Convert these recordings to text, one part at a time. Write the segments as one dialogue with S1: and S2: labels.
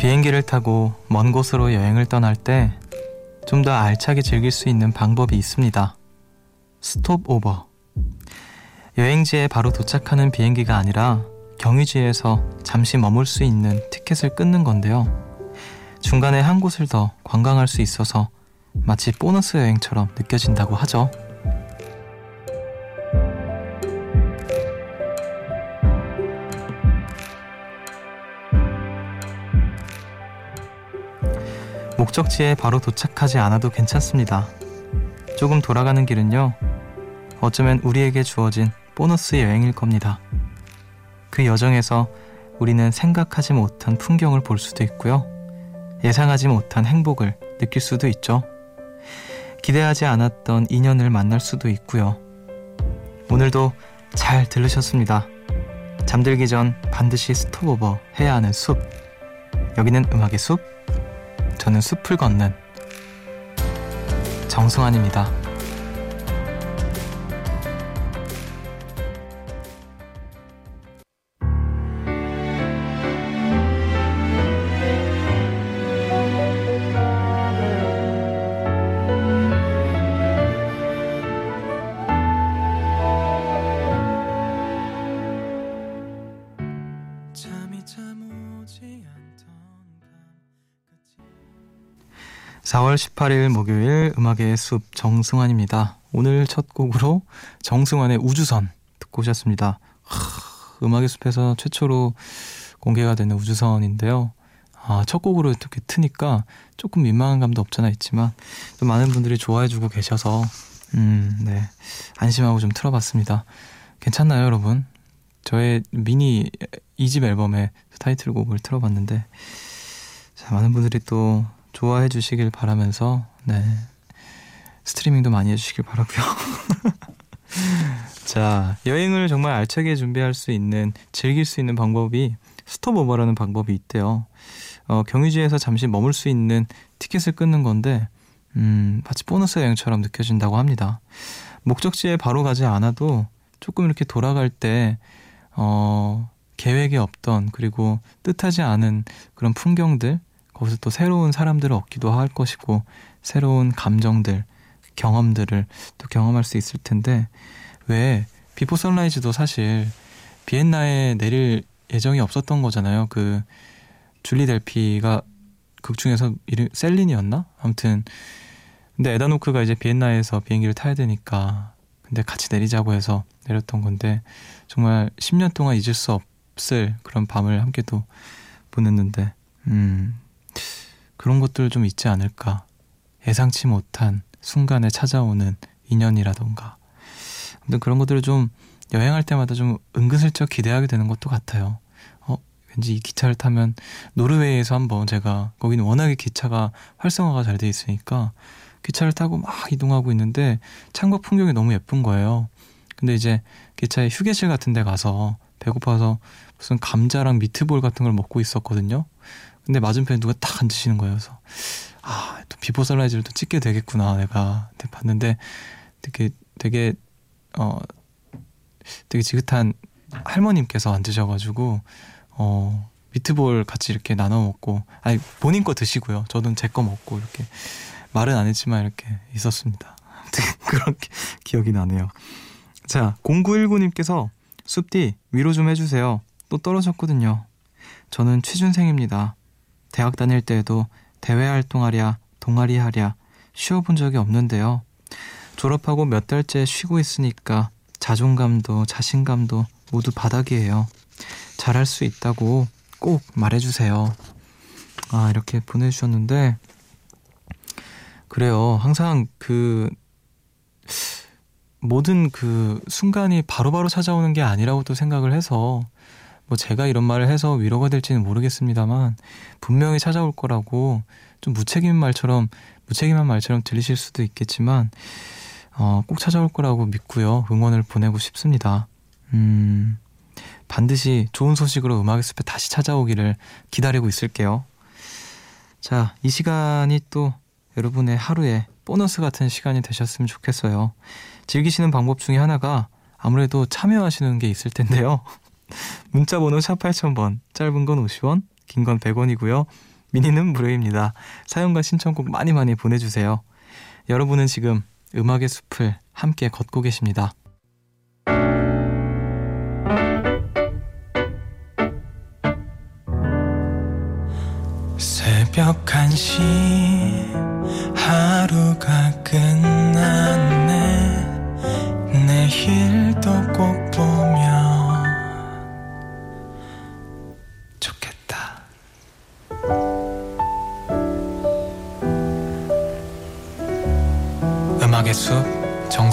S1: 비행기를 타고 먼 곳으로 여행을 떠날 때 좀 더 알차게 즐길 수 있는 방법이 있습니다. 스톱 오버. 여행지에 바로 도착하는 비행기가 아니라 경유지에서 잠시 머물 수 있는 티켓을 끊는 건데요. 중간에 한 곳을 더 관광할 수 있어서 마치 보너스 여행처럼 느껴진다고 하죠. 목적지에 바로 도착하지 않아도 괜찮습니다. 조금 돌아가는 길은요, 어쩌면 우리에게 주어진 보너스 여행일 겁니다. 그 여정에서 우리는 생각하지 못한 풍경을 볼 수도 있고요. 예상하지 못한 행복을 느낄 수도 있죠. 기대하지 않았던 인연을 만날 수도 있고요. 오늘도 잘 들으셨습니다. 잠들기 전 반드시 스톱오버 해야 하는 숲. 여기는 음악의 숲. 저는 숲을 걷는 정승환입니다. 4월 18일 목요일 음악의 숲 정승환입니다. 오늘 첫 곡으로 정승환의 우주선 듣고 오셨습니다. 하, 음악의 숲에서 최초로 공개가 되는 우주선인데요. 아, 첫 곡으로 이렇게 트니까 조금 민망한 감도 없잖아 있지만 또 많은 분들이 좋아해주고 계셔서 음, 네 안심하고 좀 틀어봤습니다. 괜찮나요, 여러분? 저의 미니 이집 앨범의 타이틀곡을 틀어봤는데 자, 많은 분들이 또 좋아해 주시길 바라면서 네 스트리밍도 많이 해주시길 바라고요. 자 여행을 정말 알차게 준비할 수 있는 즐길 수 있는 방법이 스톱오버라는 방법이 있대요. 어, 경유지에서 잠시 머물 수 있는 티켓을 끊는 건데 음, 마치 보너스 여행처럼 느껴진다고 합니다. 목적지에 바로 가지 않아도 조금 이렇게 돌아갈 때 어, 계획이 없던 그리고 뜻하지 않은 그런 풍경들 거기서 또 새로운 사람들을 얻기도 할 것이고 새로운 감정들, 경험들을 또 경험할 수 있을 텐데 왜 비포 선라이즈도 사실 비엔나에 내릴 예정이 없었던 거잖아요. 그 줄리 델피가 극 중에서 이름 셀린이었나? 아무튼 근데 에다노크가 이제 비엔나에서 비행기를 타야 되니까 근데 같이 내리자고 해서 내렸던 건데 정말 10년 동안 잊을 수 없을 그런 밤을 함께도 보냈는데 음 그런 것들 좀 있지 않을까. 예상치 못한 순간에 찾아오는 인연이라던가. 아무튼 그런 것들을 좀 여행할 때마다 좀 은근슬쩍 기대하게 되는 것도 같아요. 어, 왠지 이 기차를 타면 노르웨이에서 한번 제가 거기는 워낙에 기차가 활성화가 잘 돼 있으니까 기차를 타고 막 이동하고 있는데 창밖 풍경이 너무 예쁜 거예요. 근데 이제 기차에 휴게실 같은 데 가서 배고파서 무슨 감자랑 미트볼 같은 걸 먹고 있었거든요. 근데 맞은편에 누가 딱 앉으시는. 그래서 아, 또 비포 선라이즈를 또 찍게 되겠구나. 내가 봤는데 되게 되게 어 되게 지긋한 할머님께서 앉으셔가지고 어 미트볼 같이 이렇게 나눠 먹고 아니 본인 거 드시고요. 저는 제 거 먹고 이렇게 말은 안 했지만 이렇게 있었습니다. 그렇게 기억이 나네요. 자, 0919님께서 숲디 위로 좀 해주세요. 또 떨어졌거든요. 저는 취준생입니다. 대학 다닐 때에도 대외 활동하랴, 동아리 하랴 쉬어본 적이 없는데요. 졸업하고 몇 달째 쉬고 있으니까 자존감도 자신감도 모두 바닥이에요. 잘할 수 있다고 꼭 말해주세요. 아, 이렇게 보내주셨는데, 그래요. 항상 그, 모든 그 순간이 바로바로 바로 찾아오는 게 아니라고 또 생각을 해서 뭐 제가 이런 말을 해서 위로가 될지는 모르겠습니다만 분명히 찾아올 거라고 좀 무책임한 말처럼 무책임한 말처럼 들리실 수도 있겠지만 어, 꼭 찾아올 거라고 믿고요. 응원을 보내고 싶습니다. 음, 반드시 좋은 소식으로 음악의 숲에 다시 찾아오기를 기다리고 있을게요. 자, 이 시간이 또 여러분의 하루에 보너스 같은 시간이 되셨으면 좋겠어요. 즐기시는 방법 중에 하나가 아무래도 참여하시는 게 있을 텐데요. 문자 번호 샵 8000번, 짧은 건 50원, 긴 건 100원이고요. 미니는 무료입니다. 사연과 신청곡 많이 많이 보내 주세요. 여러분은 지금 음악의 숲을 함께 걷고 계십니다. 새벽 1시 하루가 끝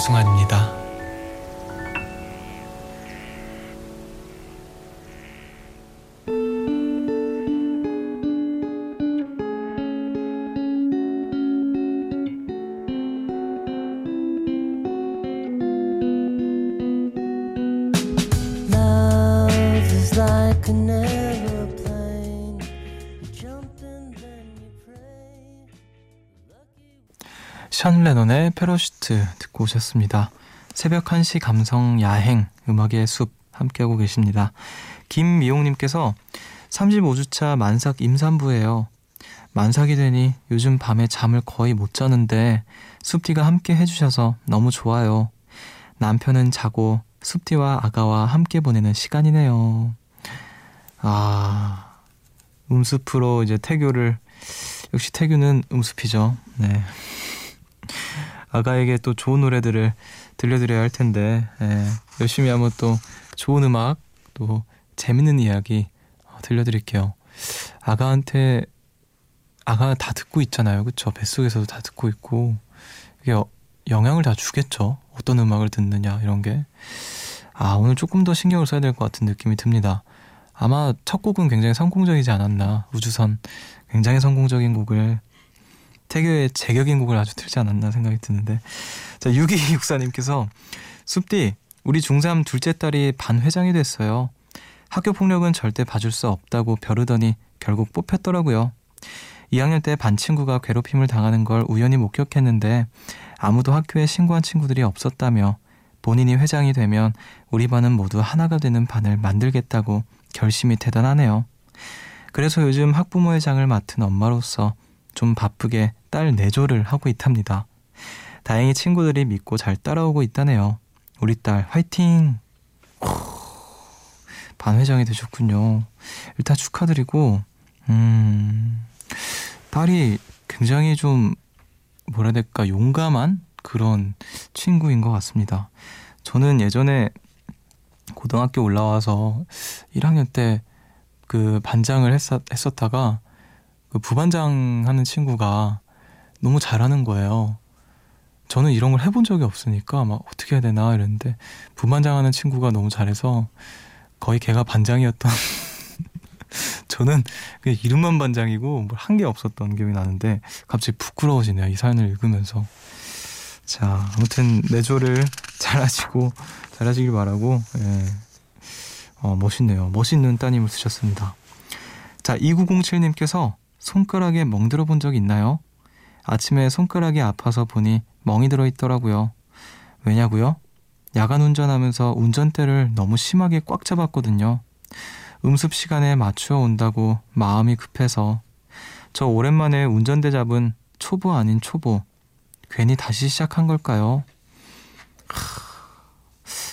S1: 정승환입니다 션 레논의 페러슈트 듣고 오셨습니다. 새벽 1시 감성 야행 음악의 숲 함께하고 계십니다. 김미용님께서 35주차 만삭 임산부예요. 만삭이 되니 요즘 밤에 잠을 거의 못 자는데 숲디가 함께 해주셔서 너무 좋아요. 남편은 자고 숲디와 아가와 함께 보내는 시간이네요. 아, 음습으로 이제 태교를, 역시 태교는 음습이죠. 네. 아가에게 또 좋은 노래들을 들려드려야 할 텐데 예, 열심히 한번 또 좋은 음악 또 재밌는 이야기 어, 들려드릴게요. 아가한테 아가 다 듣고 있잖아요, 그쵸? 뱃속에서도 다 듣고 있고 이게 영향을 다 주겠죠. 어떤 음악을 듣느냐 이런 게. 아 오늘 조금 더 신경을 써야 될 것 같은 느낌이 듭니다. 아마 첫 곡은 굉장히 성공적이지 않았나 우주선 굉장히 성공적인 곡을 태교의 제격인 곡을 아주 틀지 않았나 생각이 드는데 자 6264님께서 숲디 우리 중3 둘째 딸이 반 회장이 됐어요. 학교 폭력은 절대 봐줄 수 없다고 벼르더니 결국 뽑혔더라고요. 2학년 때 반 친구가 괴롭힘을 당하는 걸 우연히 목격했는데 아무도 학교에 신고한 친구들이 없었다며 본인이 회장이 되면 우리 반은 모두 하나가 되는 반을 만들겠다고 결심이 대단하네요. 그래서 요즘 학부모회장을 맡은 엄마로서 좀 바쁘게 딸 내조를 하고 있답니다. 다행히 친구들이 믿고 잘 따라오고 있다네요. 우리 딸 화이팅! 반회장이 되셨군요. 일단 축하드리고, 음, 딸이 굉장히 좀, 뭐라 해야 될까, 용감한 그런 친구인 것 같습니다. 저는 예전에 고등학교 올라와서 1학년 때 그 반장을 했었, 했었다가 그 부반장 하는 친구가 너무 잘하는 거예요. 저는 이런 걸 해본 적이 없으니까 막 어떻게 해야 되나 이랬는데 부반장 하는 친구가 너무 잘해서 거의 걔가 반장이었던 저는 그 이름만 반장이고 뭘 한 게 없었던 기억이 나는데 갑자기 부끄러워지네요. 이 사연을 읽으면서. 자, 아무튼 내조를 잘 하시고 잘 하시길 바라고 예. 어, 멋있네요. 멋있는 따님을 쓰셨습니다. 자, 2907님께서 손가락에 멍들어 본적 있나요? 아침에 손가락이 아파서 보니 멍이 들어 있더라고요. 왜냐고요? 야간 운전하면서 운전대를 너무 심하게 꽉 잡았거든요. 음습 시간에 맞추어 온다고 마음이 급해서 저 오랜만에 운전대 잡은 초보 아닌 초보 괜히 다시 시작한 걸까요? 하,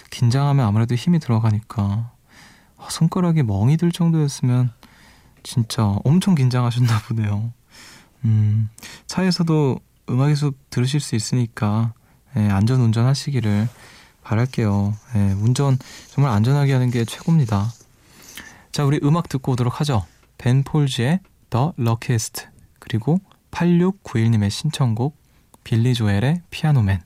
S1: 긴장하면 아무래도 힘이 들어가니까 아, 손가락이 멍이 들 정도였으면 진짜 엄청 긴장하셨나 보네요. 음, 차에서도 음악의 숲 들으실 수 있으니까 예, 안전 운전하시기를 바랄게요. 예, 운전 정말 안전하게 하는 게 최고입니다. 자, 우리 음악 듣고 오도록 하죠. 벤 폴즈의 The Luckiest 그리고 8691님의 신청곡 빌리 조엘의 피아노맨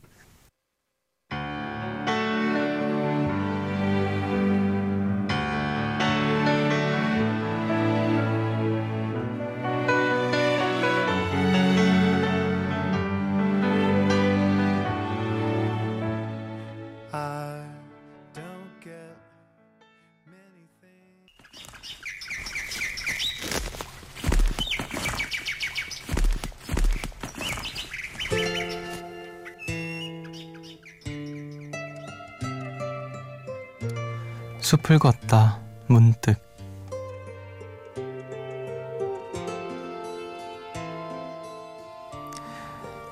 S1: 숲을 걷다 문득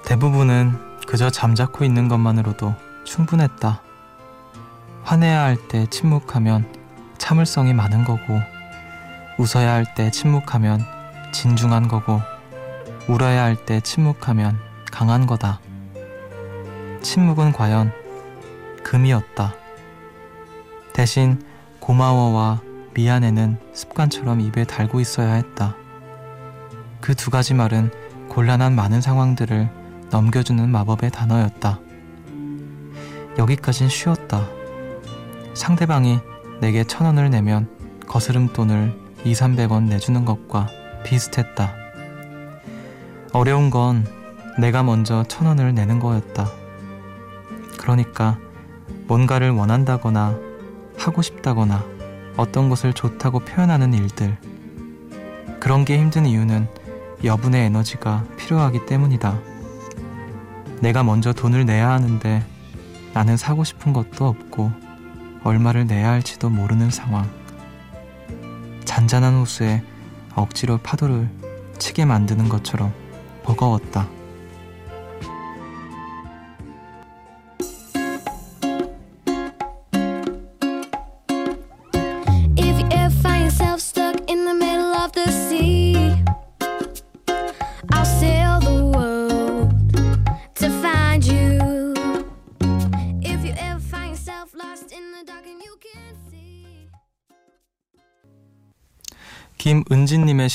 S1: 대부분은 그저 잠자코 있는 것만으로도 충분했다. 화내야 할 때 침묵하면 참을성이 많은 거고, 웃어야 할 때 침묵하면 진중한 거고, 울어야 할 때 침묵하면 강한 거다. 침묵은 과연 금이었다. 대신 고마워와 미안해는 습관처럼 입에 달고 있어야 했다. 그 두 가지 말은 곤란한 많은 상황들을 넘겨주는 마법의 단어였다. 여기까진 쉬웠다. 상대방이 내게 천 원을 내면 거스름 돈을 2, 300원 내주는 것과 비슷했다. 어려운 건 내가 먼저 천 원을 내는 거였다. 그러니까 뭔가를 원한다거나 하고 싶다거나 어떤 것을 좋다고 표현하는 일들. 그런 게 힘든 이유는 여분의 에너지가 필요하기 때문이다. 내가 먼저 돈을 내야 하는데 나는 사고 싶은 것도 없고 얼마를 내야 할지도 모르는 상황. 잔잔한 호수에 억지로 파도를 치게 만드는 것처럼 버거웠다.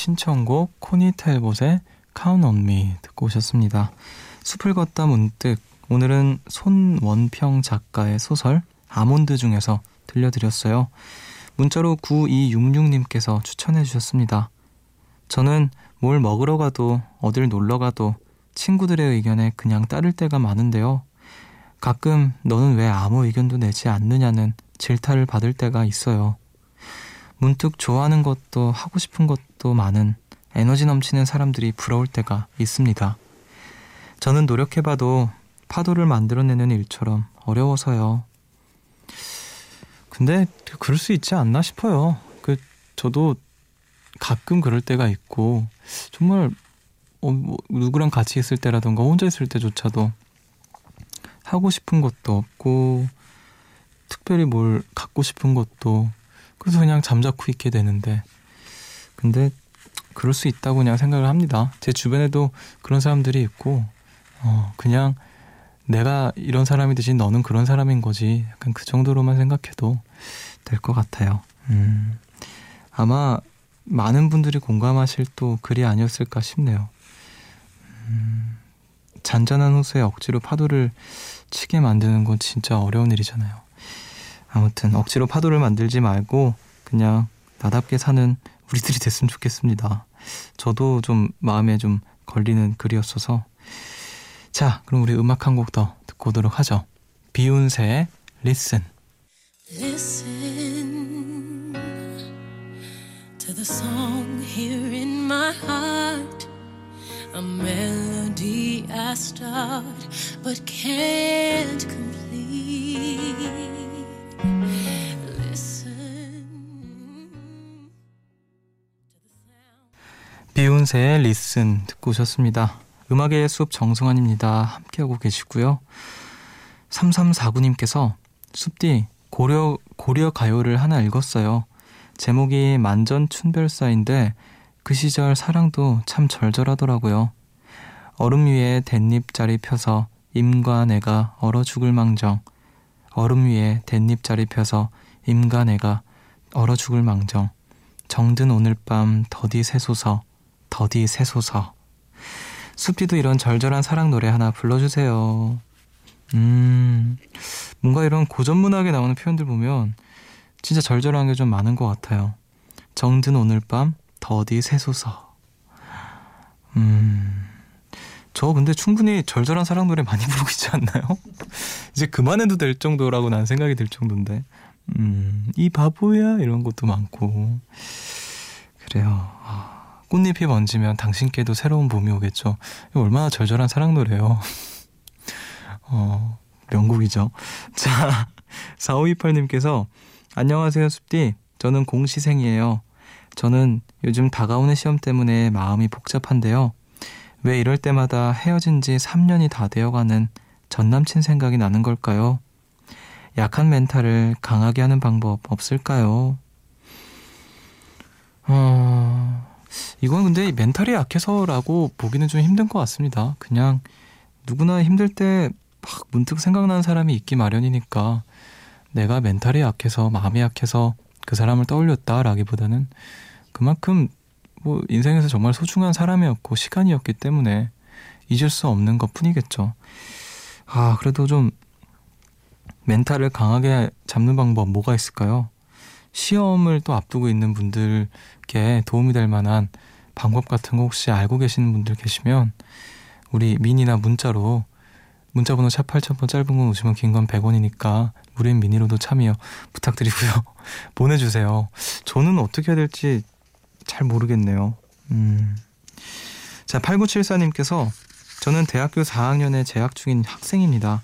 S1: 신청곡 코니 텔봇의 Count on Me 듣고 오셨습니다. 숲을 걷다 문득 오늘은 손원평 작가의 소설 아몬드 중에서 들려드렸어요. 문자로 9266님께서 추천해 주셨습니다. 저는 뭘 먹으러 가도 어딜 놀러 가도 친구들의 의견에 그냥 따를 때가 많은데요. 가끔 너는 왜 아무 의견도 내지 않느냐는 질타를 받을 때가 있어요. 문득 좋아하는 것도 하고 싶은 것도 많은 에너지 넘치는 사람들이 부러울 때가 있습니다. 저는 노력해봐도 파도를 만들어내는 일처럼 어려워서요. 근데 그럴 수 있지 않나 싶어요. 그 저도 가끔 그럴 때가 있고 정말 어, 뭐 누구랑 같이 있을 때라던가 혼자 있을 때조차도 하고 싶은 것도 없고 특별히 뭘 갖고 싶은 것도 그래서 그냥 잠자코 있게 되는데 근데 그럴 수 있다고 그냥 생각을 합니다. 제 주변에도 그런 사람들이 있고 어 그냥 내가 이런 사람이듯이 너는 그런 사람인 거지. 약간 그 정도로만 생각해도 될 것 같아요. 음, 아마 많은 분들이 공감하실 또 글이 아니었을까 싶네요. 음, 잔잔한 호수에 억지로 파도를 치게 만드는 건 진짜 어려운 일이잖아요. 아무튼 억지로 파도를 만들지 말고 그냥 나답게 사는 우리들이 됐으면 좋겠습니다. 저도 좀 마음에 좀 걸리는 글이었어서 자 그럼 우리 음악 한 곡 더 듣고 오도록 하죠. 비욘세의 Listen Listen to the song here in my heart A melody I start but can't complete 비욘세의 리슨 듣고 오셨습니다. 음악의 숲 정승환입니다. 함께하고 계시고요. 3349님께서 숲디 고려, 고려 가요를 하나 읽었어요. 제목이 만전춘별사인데 그 시절 사랑도 참 절절하더라고요. 얼음 위에 댄잎자리 펴서 임과 내가 얼어 죽을 망정. 얼음 위에 댄잎자리 펴서 임과 내가 얼어 죽을 망정. 정든 오늘 밤 더디 새소서. 더디 새소서. 숲디도 이런 절절한 사랑 노래 하나 불러주세요. 음, 뭔가 이런 고전 문학에 나오는 표현들 보면 진짜 절절한 게 좀 많은 것 같아요. 정든 오늘 밤 더디 새소서. 음, 저 근데 충분히 절절한 사랑 노래 많이 부르고 있지 않나요? 이제 그만해도 될 정도라고 난 생각이 들 정도인데. 음, 이 바보야 이런 것도 많고. 그래요. 아. 꽃잎이 번지면 당신께도 새로운 봄이 오겠죠. 얼마나 절절한 사랑 노래요. 어, 명곡이죠. 자, 4528님께서 안녕하세요, 숲디. 저는 공시생이에요. 저는 요즘 다가오는 시험 때문에 마음이 복잡한데요. 왜 이럴 때마다 헤어진 지 3년이 다 되어가는 전 남친 생각이 나는 걸까요? 약한 멘탈을 강하게 하는 방법 없을까요? 어, 이건 근데 멘탈이 약해서라고 보기는 좀 힘든 것 같습니다. 그냥 누구나 힘들 때 막 문득 생각나는 사람이 있기 마련이니까 내가 멘탈이 약해서 마음이 약해서 그 사람을 떠올렸다라기보다는 그만큼 뭐 인생에서 정말 소중한 사람이었고 시간이었기 때문에 잊을 수 없는 것 뿐이겠죠. 아, 그래도 좀 멘탈을 강하게 잡는 방법 뭐가 있을까요? 시험을 또 앞두고 있는 분들께 도움이 될 만한 방법 같은 거 혹시 알고 계시는 분들 계시면 우리 미니나 문자로 문자 번호 샵 8000번 짧은 건 오시면 긴 건 100원이니까 무료인 미니로도 참여 부탁드리고요. 보내주세요. 저는 어떻게 해야 될지 잘 모르겠네요. 음. 자, 8974님께서 저는 대학교 4학년에 재학 중인 학생입니다.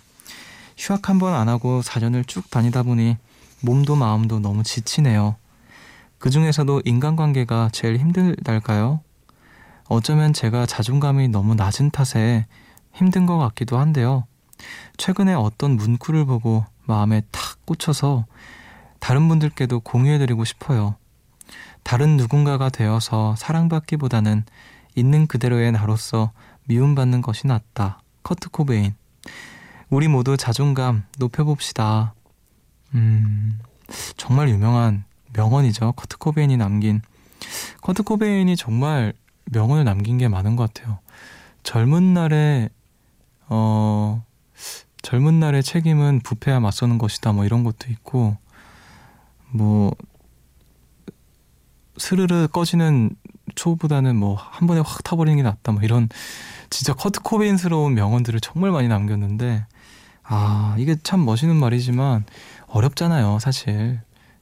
S1: 휴학 한 번 안 하고 4년을 쭉 다니다 보니 몸도 마음도 너무 지치네요. 그 중에서도 인간관계가 제일 힘들달까요? 어쩌면 제가 자존감이 너무 낮은 탓에 힘든 것 같기도 한데요. 최근에 어떤 문구를 보고 마음에 탁 꽂혀서 다른 분들께도 공유해드리고 싶어요. 다른 누군가가 되어서 사랑받기보다는 있는 그대로의 나로서 미움받는 것이 낫다. 커트 코베인. 우리 모두 자존감 높여봅시다. 음, 정말 유명한 명언이죠. 커트 코베인이 남긴. 커트 코베인이 정말 명언을 남긴 게 많은 것 같아요. 젊은 날에, 어, 젊은 날의 책임은 부패와 맞서는 것이다. 뭐 이런 것도 있고, 뭐, 스르르 꺼지는 초보다는 뭐 한 번에 확 타버리는 게 낫다. 뭐 이런 진짜 커트 코베인스러운 명언들을 정말 많이 남겼는데, 아, 이게 참 멋있는 말이지만 어렵잖아요, 사실.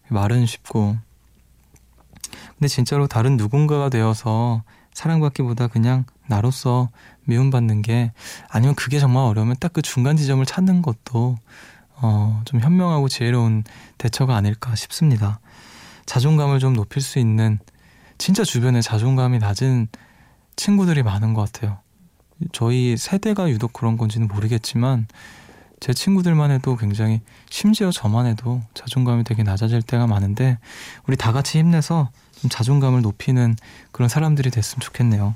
S1: 말은 쉽고. 근데 진짜로 다른 누군가가 되어서 사랑받기보다 그냥 나로서 미움받는 게 아니면 그게 정말 어려우면 딱 그 중간 지점을 찾는 것도 어, 좀 현명하고 지혜로운 대처가 아닐까 싶습니다. 자존감을 좀 높일 수 있는 진짜 주변에 자존감이 낮은 친구들이 많은 것 같아요. 저희 세대가 유독 그런 건지는 모르겠지만 제 친구들만 해도 굉장히 심지어 저만 해도 자존감이 되게 낮아질 때가 많은데 우리 다 같이 힘내서 좀 자존감을 높이는 그런 사람들이 됐으면 좋겠네요.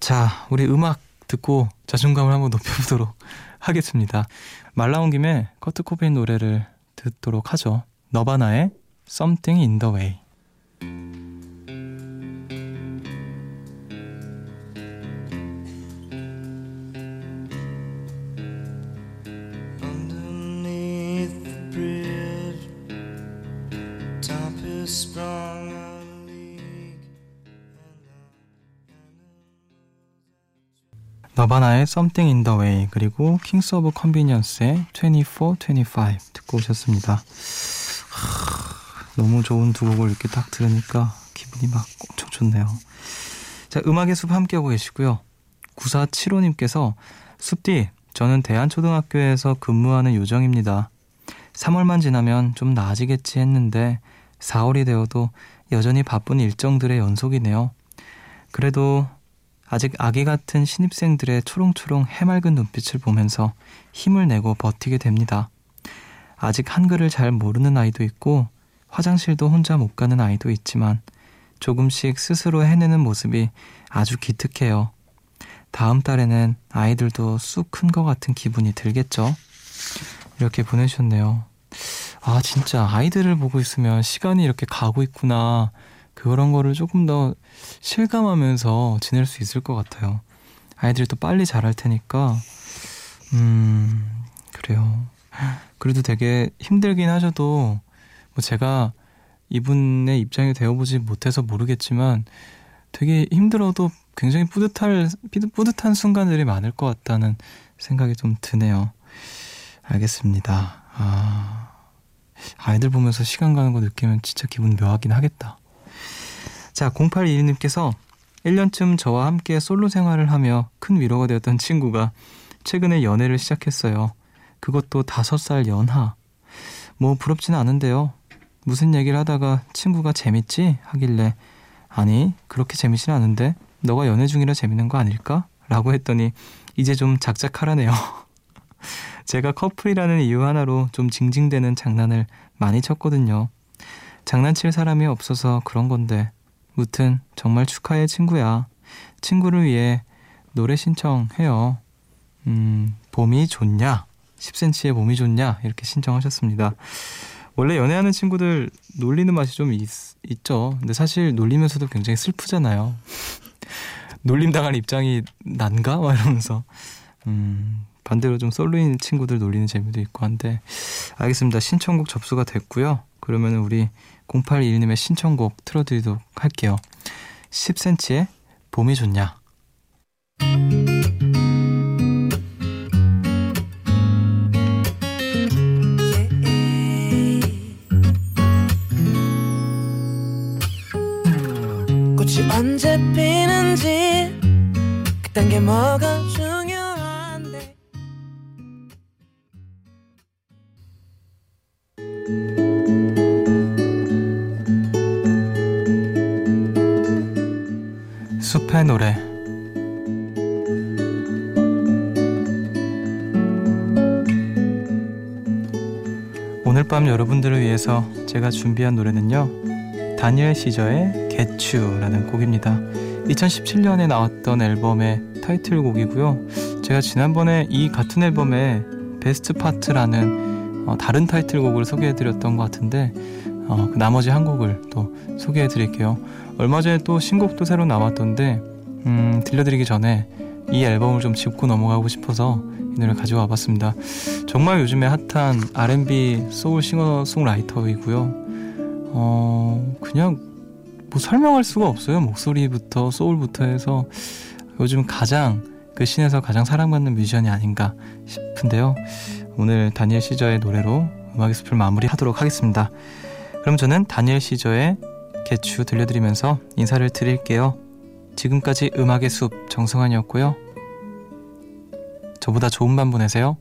S1: 자, 우리 음악 듣고 자존감을 한번 높여보도록 하겠습니다. 말 나온 김에 커트 코베인 노래를 듣도록 하죠. 너바나의 Something in the Way. 너바나의 Something in the Way 그리고 킹스 오브 컨비니언스의 24, 25 듣고 오셨습니다. 너무 좋은 두 곡을 이렇게 딱 들으니까 기분이 막 엄청 좋네요. 자, 음악의 숲 함께하고 계시고요. 9475님께서 숲디, 저는 대한초등학교에서 근무하는 요정입니다. 3월만 지나면 좀 나아지겠지 했는데 4월이 되어도 여전히 바쁜 일정들의 연속이네요. 그래도 아직 아기 같은 신입생들의 초롱초롱 해맑은 눈빛을 보면서 힘을 내고 버티게 됩니다. 아직 한글을 잘 모르는 아이도 있고 화장실도 혼자 못 가는 아이도 있지만 조금씩 스스로 해내는 모습이 아주 기특해요. 다음 달에는 아이들도 쑥 큰 것 같은 기분이 들겠죠? 이렇게 보내셨네요. 아, 진짜 아이들을 보고 있으면 시간이 이렇게 가고 있구나. 그런 거를 조금 더 실감하면서 지낼 수 있을 것 같아요. 아이들이 또 빨리 자랄 테니까, 음, 그래요. 그래도 되게 힘들긴 하셔도, 뭐 제가 이분의 입장이 되어보지 못해서 모르겠지만, 되게 힘들어도 굉장히 뿌듯할, 뿌듯한 순간들이 많을 것 같다는 생각이 좀 드네요. 알겠습니다. 아, 아이들 보면서 시간 가는 거 느끼면 진짜 기분 묘하긴 하겠다. 자, 0821님께서 1년쯤 저와 함께 솔로 생활을 하며 큰 위로가 되었던 친구가 최근에 연애를 시작했어요. 그것도 5살 연하. 뭐 부럽지는 않은데요. 무슨 얘기를 하다가 친구가 재밌지? 하길래 아니, 그렇게 재밌진 않은데 너가 연애 중이라 재밌는 거 아닐까? 라고 했더니 이제 좀 작작하라네요. 제가 커플이라는 이유 하나로 좀 징징대는 장난을 많이 쳤거든요. 장난칠 사람이 없어서 그런 건데 무튼 정말 축하해 친구야. 친구를 위해 노래 신청해요. 음, 봄이 좋냐? 10cm의 봄이 좋냐? 이렇게 신청하셨습니다. 원래 연애하는 친구들 놀리는 맛이 좀 있, 있죠. 근데 사실 놀리면서도 굉장히 슬프잖아요. 놀림 당할 입장이 난가? 막 이러면서. 음, 반대로 좀 솔로인 친구들 놀리는 재미도 있고 한데. 알겠습니다. 신청곡 접수가 됐고요. 그러면 우리 0821님의 신청곡 틀어드리도록 할게요. 10cm의 봄이 좋냐? 꽃이 언제 피는지 그딴 게 뭐가 오늘 밤 여러분들을 위해서 제가 준비한 노래는요. 다니엘 시저의 개추라는 곡입니다. 2017년에 나왔던 앨범의 타이틀곡이고요. 제가 지난번에 이 같은 앨범의 Best Part라는 어, 다른 타이틀곡을 소개해드렸던 것 같은데 어, 그 나머지 한 곡을 또 소개해드릴게요. 얼마 전에 또 신곡도 새로 나왔던데 음, 들려드리기 전에 이 앨범을 좀 짚고 넘어가고 싶어서 이 노래 가져와 봤습니다. 정말 요즘에 핫한 R&B 소울 싱어송라이터이고요. 어, 그냥 뭐 설명할 수가 없어요. 목소리부터 소울부터 해서 요즘 가장 그 신에서 가장 사랑받는 뮤지션이 아닌가 싶은데요. 오늘 다니엘 시저의 노래로 음악의 숲을 마무리하도록 하겠습니다. 그럼 저는 다니엘 시저의 개추 들려드리면서 인사를 드릴게요. 지금까지 음악의 숲 정승환이었고요. 저보다 좋은 밤 보내세요.